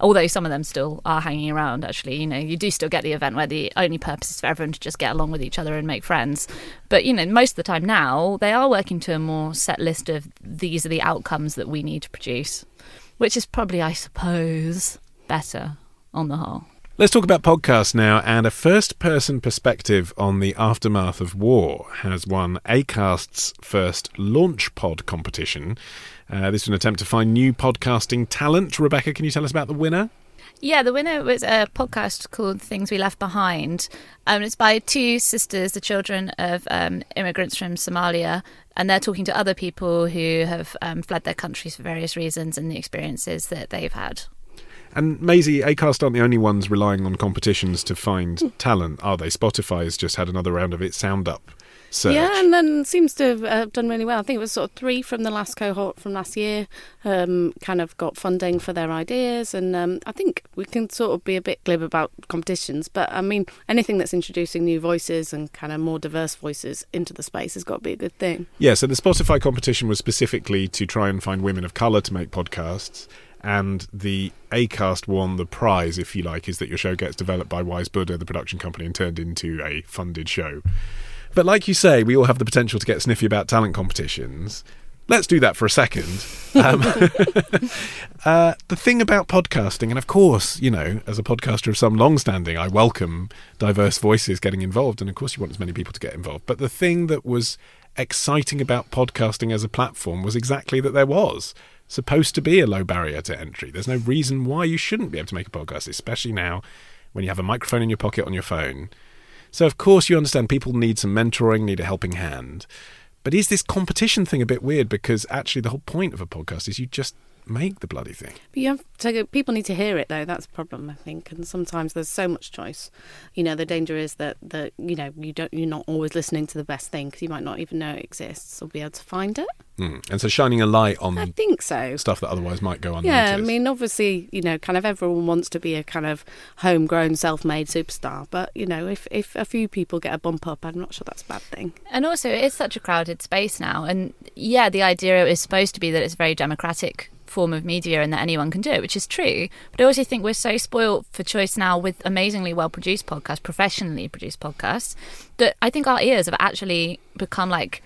S2: although some of them still are hanging around actually you know you do still get the event where the only purpose is for everyone to just get along with each other and make friends but you know most of the time now they are working to a more set list of these are the outcomes that we need to produce which is probably i suppose better on the whole
S1: Let's talk about podcasts now, and a first person perspective on the aftermath of war has won ACAST's first Launch Pod competition. Uh, this is an attempt to find new podcasting talent. Rebecca, can you tell us about the winner?
S2: Yeah, the winner was a podcast called Things We Left Behind. Um, it's by two sisters, the children of um, immigrants from Somalia, and they're talking to other people who have um, fled their countries for various reasons and the experiences that they've had.
S1: And Maisie, ACAST aren't the only ones relying on competitions to find talent, are they? Spotify's just had another round of its Sound Up search.
S3: Yeah, and then seems to have uh, done really well. I think it was sort of three from the last cohort from last year, um, kind of got funding for their ideas. And um, I think we can sort of be a bit glib about competitions, but I mean, anything that's introducing new voices and kind of more diverse voices into the space has got to be a good thing.
S1: Yeah, so the Spotify competition was specifically to try and find women of colour to make podcasts. And the ACAST won the prize, if you like, is that your show gets developed by Wise Buddah, the production company, and turned into a funded show. But like you say, we all have the potential to get sniffy about talent competitions. Let's do that for a second. Um, [LAUGHS] uh, the thing about podcasting, and of course, you know, as a podcaster of some long standing, I welcome diverse voices getting involved, and of course, you want as many people to get involved. But the thing that was exciting about podcasting as a platform was exactly that there was supposed to be a low barrier to entry. There's no reason why you shouldn't be able to make a podcast, especially now when you have a microphone in your pocket on your phone. So, of course, you understand people need some mentoring, need a helping hand. But is this competition thing a bit weird? Because actually, the whole point of a podcast is you just make the bloody thing.
S3: But you have to, people need to hear it though. That's a problem, I think. And sometimes there's so much choice. You know, the danger is that that you know you don't you're not always listening to the best thing because you might not even know it exists or be able to find it.
S1: Mm. And so, shining a light on
S3: I think so.
S1: stuff that otherwise might go unnoticed.
S3: Yeah, I mean, obviously, you know, kind of everyone wants to be a kind of homegrown, self-made superstar. But you know, if if a few people get a bump up, I'm not sure that's a bad thing.
S2: And also, it is such a crowded space now. And yeah, the idea is supposed to be that it's a very democratic form of media and that anyone can do it, which is true. But I also think we're so spoiled for choice now with amazingly well produced podcasts, professionally produced podcasts, that I think our ears have actually become like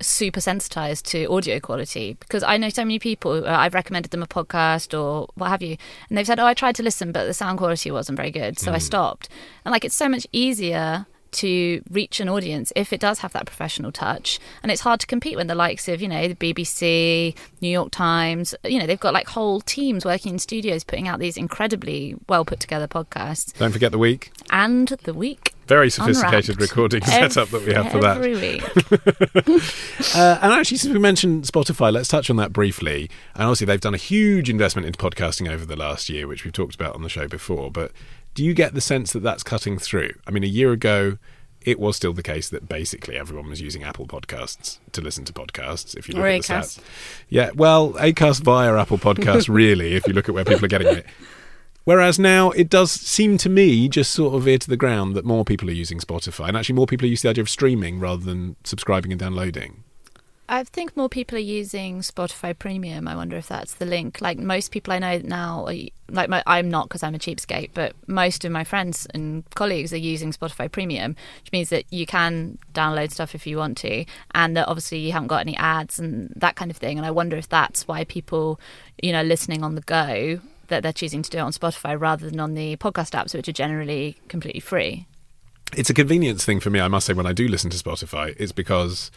S2: super sensitized to audio quality. Because I know so many people uh, I've recommended them a podcast or what have you and they've said oh I tried to listen but the sound quality wasn't very good so I stopped. And like it's so much easier to reach an audience if it does have that professional touch and it's hard to compete when the likes of you know the BBC New York Times you know they've got like whole teams working in studios putting out these incredibly well put together podcasts
S1: Don't forget the week.
S2: and the week
S1: Very sophisticated
S2: Unwrapped.
S1: recording [LAUGHS] setup that we have for that.
S2: every week [LAUGHS]
S1: Uh, and actually, since we mentioned Spotify, let's touch on that briefly. And obviously, they've done a huge investment into podcasting over the last year, which we've talked about on the show before. But do you get the sense that that's cutting through? I mean, a year ago, it was still the case that basically everyone was using Apple Podcasts to listen to podcasts. If you look
S3: Or
S1: at the
S3: Acast.
S1: stats, yeah, well, Acast via Apple Podcasts, [LAUGHS] really, if you look at where people are getting it. Whereas now it does seem to me just sort of veer to the ground that more people are using Spotify, and actually more people are using the idea of streaming rather than subscribing and downloading.
S2: I think more people are using Spotify Premium. I wonder if that's the link. Like most people I know now, are, like my, I'm not because I'm a cheapskate, but most of my friends and colleagues are using Spotify Premium, which means that you can download stuff if you want to, and that obviously you haven't got any ads and that kind of thing. And I wonder if that's why people, you know, listening on the go, that they're choosing to do it on Spotify rather than on the podcast apps, which are generally completely free.
S1: It's a convenience thing for me, I must say, when I do listen to Spotify. It's because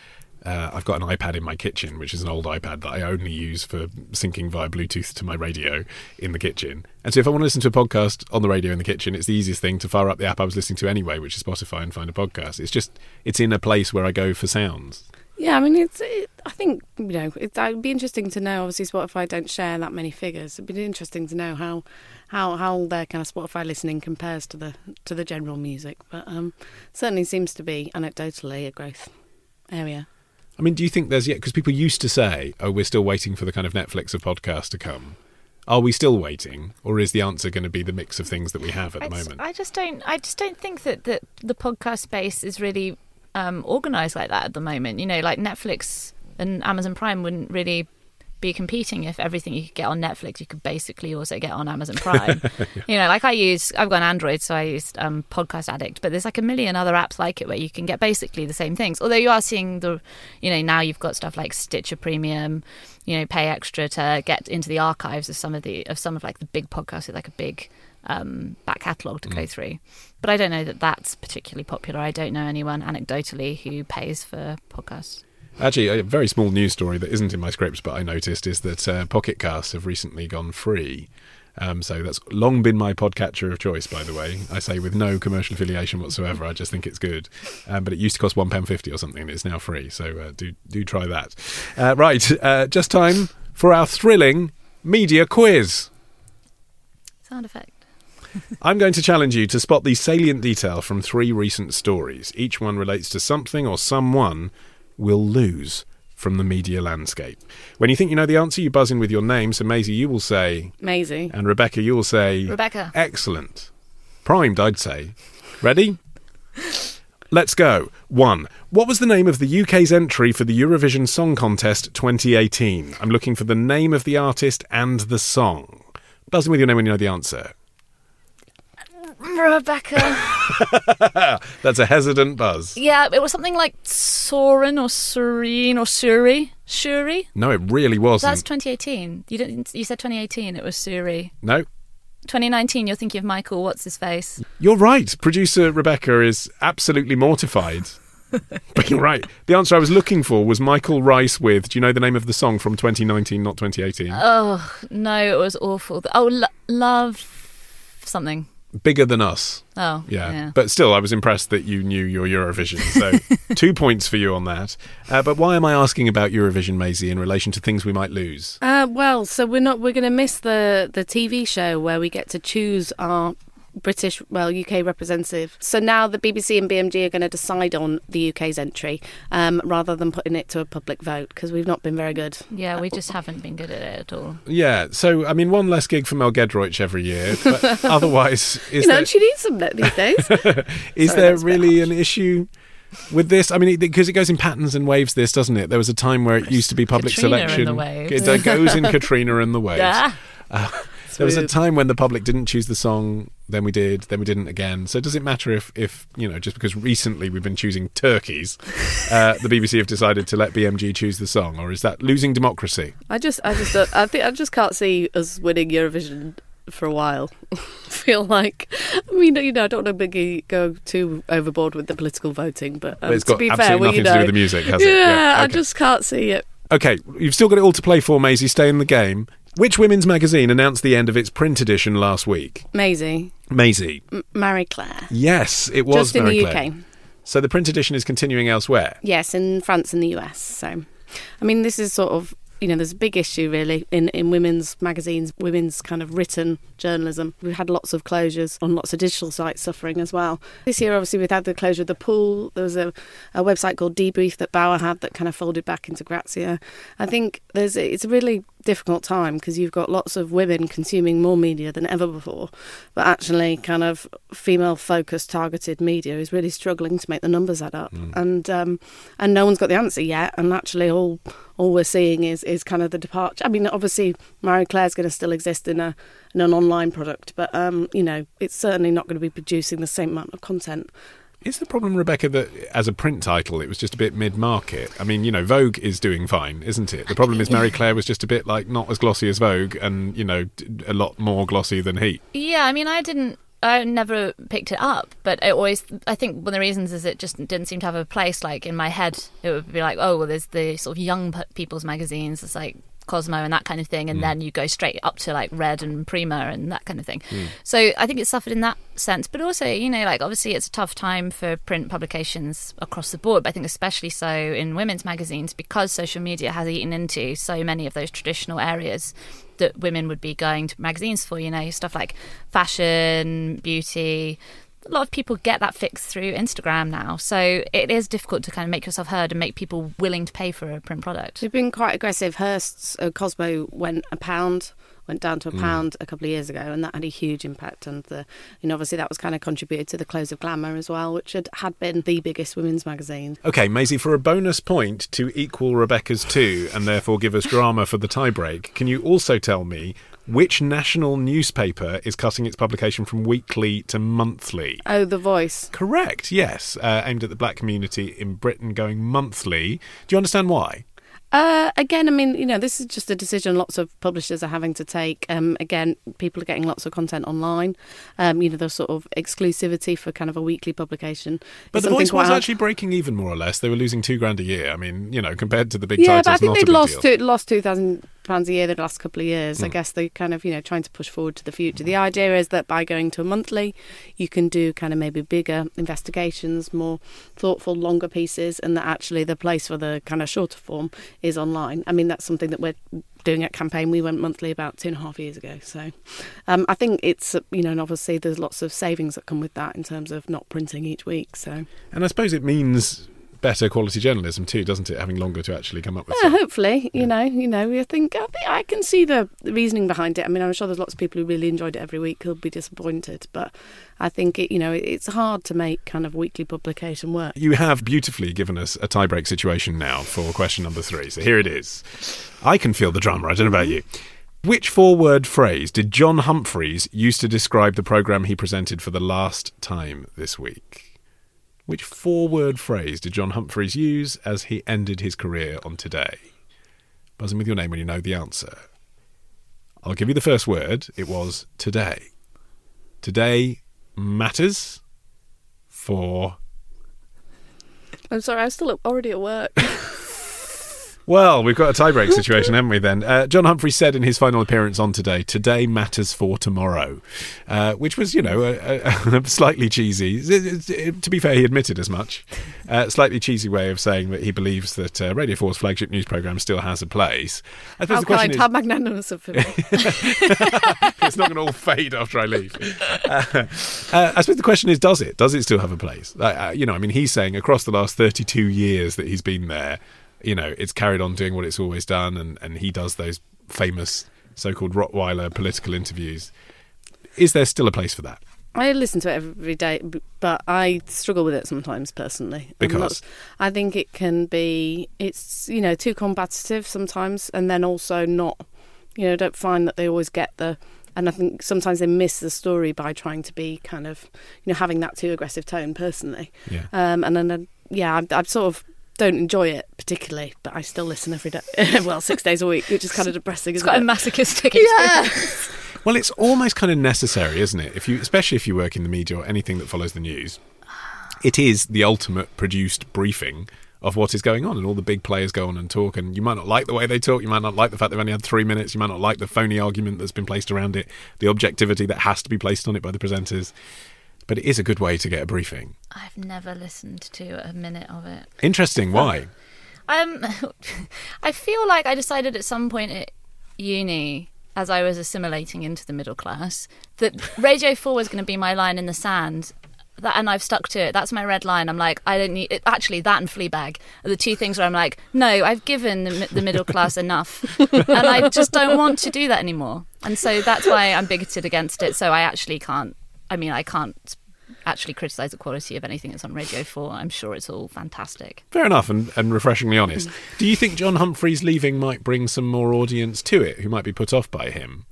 S1: uh, I've got an iPad in my kitchen, which is an old iPad that I only use for syncing via Bluetooth to my radio in the kitchen. And so if I want to listen to a podcast on the radio in the kitchen, it's the easiest thing to fire up the app I was listening to anyway, which is Spotify, and find a podcast. It's just, it's in a place where I go for sounds.
S3: Yeah, I mean, it's. It, I think you know, it, would be interesting to know. Obviously, Spotify don't share that many figures. It'd be interesting to know how how how their kind of Spotify listening compares to the to the general music. But um, certainly seems to be anecdotally a growth area.
S1: I mean, do you think there's yet because people used to say, "Oh, we're still waiting for the kind of Netflix of podcasts to come." Are we still waiting, or is the answer going to be the mix of things that we have at the
S2: I
S1: moment?
S2: I just don't. I just don't think that, that the podcast space is really um, organized like that at the moment. You know, like Netflix and Amazon Prime wouldn't really be competing if everything you could get on Netflix you could basically also get on Amazon [LAUGHS] Prime. yeah. You know, like I use I've got an Android, so I use um, Podcast Addict, but there's like a million other apps like it where you can get basically the same things. Although you are seeing the, you know, now you've got stuff like Stitcher Premium, you know, pay extra to get into the archives of some of the of some of like the big podcasts with like a big um, back catalogue to mm. go through. But I don't know that that's particularly popular. I don't know anyone anecdotally who pays for podcasts.
S1: Actually, a very small news story that isn't in my scripts, but I noticed is that uh, Pocket Casts have recently gone free. Um, so that's long been my podcatcher of choice, by the way. I say with no commercial affiliation whatsoever. I just think it's good. Um, but it used to cost one pound fifty or something, and it's now free. So uh, do do try that. Uh, right, uh, just time for our thrilling media quiz.
S2: Sound effect. [LAUGHS]
S1: I'm going to challenge you to spot the salient detail from three recent stories. Each one relates to something or someone will lose from the media landscape. When you think you know the answer, you buzz in with your name. So, Maisie, you will say.
S3: Maisie.
S1: And Rebecca, you will say.
S2: Rebecca.
S1: Excellent. Primed, I'd say. Ready? Let's go. One. What was the name of the UK's entry for the Eurovision Song Contest 2018? I'm looking for the name of the artist and the song. Buzz in with your name when you know the answer.
S2: Rebecca. [LAUGHS]
S1: That's a hesitant buzz.
S2: Yeah, it was something like Soren or Serene or Suri. Shuri?
S1: No, it really wasn't.
S2: That's 2018. You didn't. You said 2018. It was Suri.
S1: No.
S2: 2019. You're thinking of Michael. What's his face?
S1: You're right. Producer Rebecca is absolutely mortified. [LAUGHS] but you're right. The answer I was looking for was Michael Rice with. Do you know the name of the song from 2019, not 2018?
S2: Oh no, it was awful. Oh, lo- love something
S1: bigger than us.
S2: Oh,
S1: yeah. yeah. But still, I was impressed that you knew your Eurovision. So [LAUGHS] two points for you on that. Uh, but why am I asking about Eurovision, Maisie, in relation to things we might lose?
S3: Uh, well, so we're not. We're going to miss the the TV show where we get to choose our British, well, UK representative. So now the BBC and BMG are going to decide on the UK's entry um, rather than putting it to a public vote because we've not been very good.
S2: Yeah, we just haven't been good at it at all.
S1: Yeah, so I mean, one less gig for Mel Giedroyc every year, but [LAUGHS] otherwise, is
S3: you know,
S1: there...
S3: she needs some these days. [LAUGHS]
S1: is Sorry, there really an issue? with this, I mean, because it, it, goes in patterns and waves. This doesn't it? There was a time where it used to be public
S2: Katrina
S1: selection.
S2: It
S1: goes in [LAUGHS] Katrina and the waves.
S2: Yeah.
S1: Uh, there was a time when the public didn't choose the song, then we did, then we didn't again. So does it matter if, if you know, just because recently we've been choosing turkeys, uh, [LAUGHS] the BBC have decided to let BMG choose the song, or is that losing democracy?
S3: I just, I just, I think I just can't see us winning Eurovision for a while. [LAUGHS] feel like, I mean, you know, I don't want to go too overboard with the political voting, but, um,
S1: but it's got
S3: to be
S1: absolutely
S3: fair,
S1: nothing
S3: you know,
S1: to do with the music, has
S3: yeah,
S1: it? Yeah,
S3: I just can't see it.
S1: Okay, you've still got it all to play for, Maisie. Stay in the game. Which women's magazine announced the end of its print edition last week?
S3: Maisie.
S1: Maisie.
S3: M- Marie Claire.
S1: Yes, it was
S3: Just in
S1: Marie
S3: the
S1: Claire.
S3: UK.
S1: So the print edition is continuing elsewhere.
S3: Yes, in France and the US. So, I mean, this is sort of you know, there's a big issue really in, in women's magazines, women's kind of written journalism. We've had lots of closures on lots of digital sites suffering as well. This year, obviously, we've had the closure of the pool. There was a, a website called Debrief that Bauer had that kind of folded back into Grazia. I think there's it's really difficult time because you've got lots of women consuming more media than ever before, but actually, kind of female focused, targeted media is really struggling to make the numbers add up,
S1: Mm.
S3: and um, and no one's got the answer yet. And actually, all all we're seeing is is kind of the departure. I mean, obviously, Marie Claire's going to still exist in a in an online product, but um, you know, it's certainly not going to be producing the same amount of content.
S1: Is the problem, Rebecca, that as a print title, it was just a bit mid-market? I mean, you know, Vogue is doing fine, isn't it? The problem is Marie Claire was just a bit like not as glossy as Vogue, and you know, a lot more glossy than Heat.
S2: Yeah, I mean, I didn't. I never picked it up, but I always. I think one of the reasons is it just didn't seem to have a place. Like in my head, it would be like, oh, well, there's the sort of young people's magazines. It's like Cosmo and that kind of thing, and mm. then you go straight up to like Red and Prima and that kind of thing. Mm. So I think it suffered in that sense, but also, you know, like obviously it's a tough time for print publications across the board. But I think especially so in women's magazines because social media has eaten into so many of those traditional areas that women would be going to magazines for. You know, stuff like fashion, beauty. A lot of people get that fix through Instagram now, so it is difficult to kind of make yourself heard and make people willing to pay for a print product.
S3: They've been quite aggressive. Hearst's uh, Cosmo went a pound, went down
S1: Mm.
S3: to a pound a couple of years ago, and that had a huge impact. And the, you know, obviously that was kind of contributed to the close of Glamour as well, which had had been the biggest women's magazine.
S1: Okay, Maisie, for a bonus point to equal Rebecca's two, and therefore give us drama for the tiebreak, can you also tell me which national newspaper is cutting its publication from weekly to monthly?
S3: Oh, The Voice.
S1: Correct, yes. Uh, aimed at the black community in Britain, going monthly. Do you understand why?
S3: Uh, again, I mean, you know, this is just a decision lots of publishers are having to take. Um, again, people are getting lots of content online. Um, you know, the sort of exclusivity for kind of a weekly publication.
S1: But the voice was
S3: hard.
S1: actually breaking even, more or less. They were losing two grand a year. I mean, you know, compared to the big
S3: yeah,
S1: titles,
S3: but I think they'd lost
S1: deal.
S3: lost two thousand pounds a year the last couple of years.
S1: Hmm.
S3: I guess they're kind of you know trying to push forward to the future. The idea is that by going to a monthly, you can do kind of maybe bigger investigations, more thoughtful, longer pieces, and that actually the place for the kind of shorter form is online. I mean, that's something that we're doing at campaign. We went monthly about two and a half years ago. So um, I think it's you know, and obviously there's lots of savings that come with that in terms of not printing each week. So
S1: And I suppose it means better quality journalism too, doesn't it? Having longer to actually come up with.
S3: Yeah,
S1: stuff.
S3: hopefully, you know, you know, I think I, think I can see the the reasoning behind it. I mean, I'm sure there's lots of people who really enjoyed it every week who'll be disappointed, but I think it, you know, it's hard to make kind of weekly publication work.
S1: You have beautifully given us a tiebreak situation now for question number three. So here it is. I can feel the drama. I don't know about you. Which four word phrase did John Humphrys use to describe the programme he presented for the last time this week? Which four word phrase did John Humphrys use as he ended his career on today? Buzzing with your name when you know the answer. I'll give you the first word. It was today. Today matters for
S3: I'm sorry, I'm still already at work. [LAUGHS]
S1: Well, we've got a tiebreak [LAUGHS] situation, haven't we? Then uh, John Humphrey said in his final appearance on today, "Today matters for tomorrow," uh, which was, you know, a, a, a [LAUGHS] slightly cheesy. To be fair, he admitted as much. Uh, slightly cheesy way of saying that he believes that uh, Radio 4's flagship news program still has a place. I suppose
S3: How
S1: the question
S3: kind,
S1: is,
S3: how magnanimous of him. [LAUGHS]
S1: it's not going to all fade after I leave. Uh, uh, I suppose the question is, does it? Does it still have a place? Uh, you know, I mean, he's saying across the last 32 years that he's been there, you know, it's carried on doing what it's always done, and, and he does those famous so-called Rottweiler political interviews. Is there still a place for that?
S3: I listen to it every day, but I struggle with it sometimes personally. I'm not-
S1: Because?
S3: I think it can be, it's, you know, too combative sometimes, and then also not, you know, don't find that they always get the, and I think sometimes they miss the story by trying to be kind of, you know, having that too aggressive tone personally.
S1: Yeah.
S3: Um, and then, uh, yeah, I, I sort of don't enjoy it particularly, but I still listen every day. [LAUGHS] well, six days a week, which is kind of depressing,
S2: It's
S3: isn't
S2: quite a
S3: it?
S2: masochistic
S3: Yeah. [LAUGHS]
S1: Well, it's almost kind of necessary, isn't it? If you, especially if you work in the media or anything that follows the news, it is the ultimate produced briefing of what is going on, and all the big players go on and talk. And you might not like the way they talk, you might not like the fact they've only had three minutes, you might not like the phony argument that's been placed around it, the objectivity that has to be placed on it by the presenters. But it is a good way to get a briefing.
S2: I've never listened to a minute of it.
S1: Interesting. Why?
S2: Um, [LAUGHS] I feel like I decided at some point at uni, as I was assimilating into the middle class, that [LAUGHS] Radio 4 was going to be my line in the sand. that, and I've stuck to it. That's my red line. I'm like, I don't need it. Actually, that and Fleabag are the two things where I'm like, no, I've given the, the middle class [LAUGHS] enough, and I just don't want to do that anymore. And so that's why I'm bigoted against it. So I actually can't. I mean, I can't actually criticize the quality of anything that's on Radio 4. I'm sure it's all fantastic.
S1: Fair enough, and, and refreshingly honest. Do you think John Humphrys' leaving might bring some more audience to it who might be put off by him?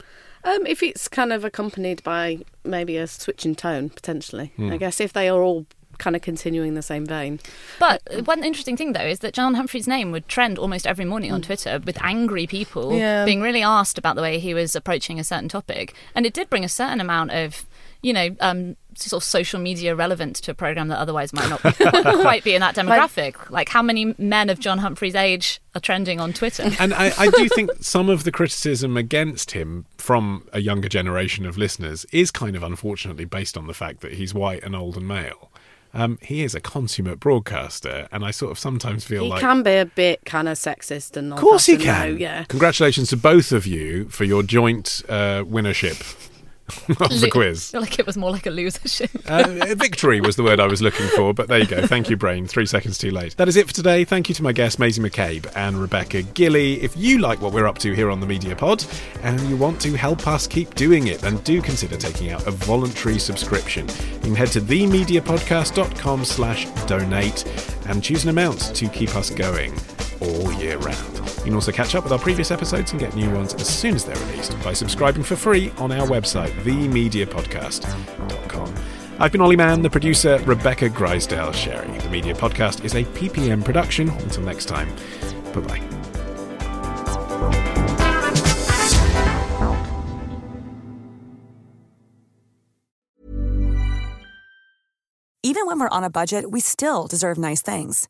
S3: Um, if it's kind of accompanied by maybe a switch in tone, potentially.
S1: Hmm.
S3: I guess if they are all kind of continuing the same vein.
S2: But one interesting thing, though, is that John Humphrys' name would trend almost every morning on Twitter with angry people
S3: Yeah.
S2: being really asked about the way he was approaching a certain topic. And it did bring a certain amount of, you know, um, sort of social media relevance to a program that otherwise might not [LAUGHS] [LAUGHS] quite be in that demographic. Like, how many men of John Humphrys' age are trending on Twitter?
S1: And I, I do think [LAUGHS] some of the criticism against him from a younger generation of listeners is kind of unfortunately based on the fact that he's white and old and male. Um, he is a consummate broadcaster, and I sort of sometimes feel
S3: He
S1: like.
S3: can be a bit kind of sexist and not.
S1: of course he can.
S3: though, yeah.
S1: Congratulations to both of you for your joint uh, winnership [LAUGHS] of the quiz. [LAUGHS]
S2: Like it was more like a losership.
S1: Uh, victory was the word I was looking for, but there you go. Thank you, Brain. Three seconds too late. That is it for today. Thank you to my guests, Maisie McCabe and Rebecca Gillie. If you like what we're up to here on the Media Pod and you want to help us keep doing it, then do consider taking out a voluntary subscription. You can head to themediapodcast.com slash donate and choose an amount to keep us going all year round. You can also catch up with our previous episodes and get new ones as soon as they're released by subscribing for free on our website, themediapodcast.com. I've been Olly Mann, the producer, Rebecca Grizedale-Sherry. The Media Podcast is a PPM production. Until next time, bye bye.
S6: Even when we're on a budget, we still deserve nice things.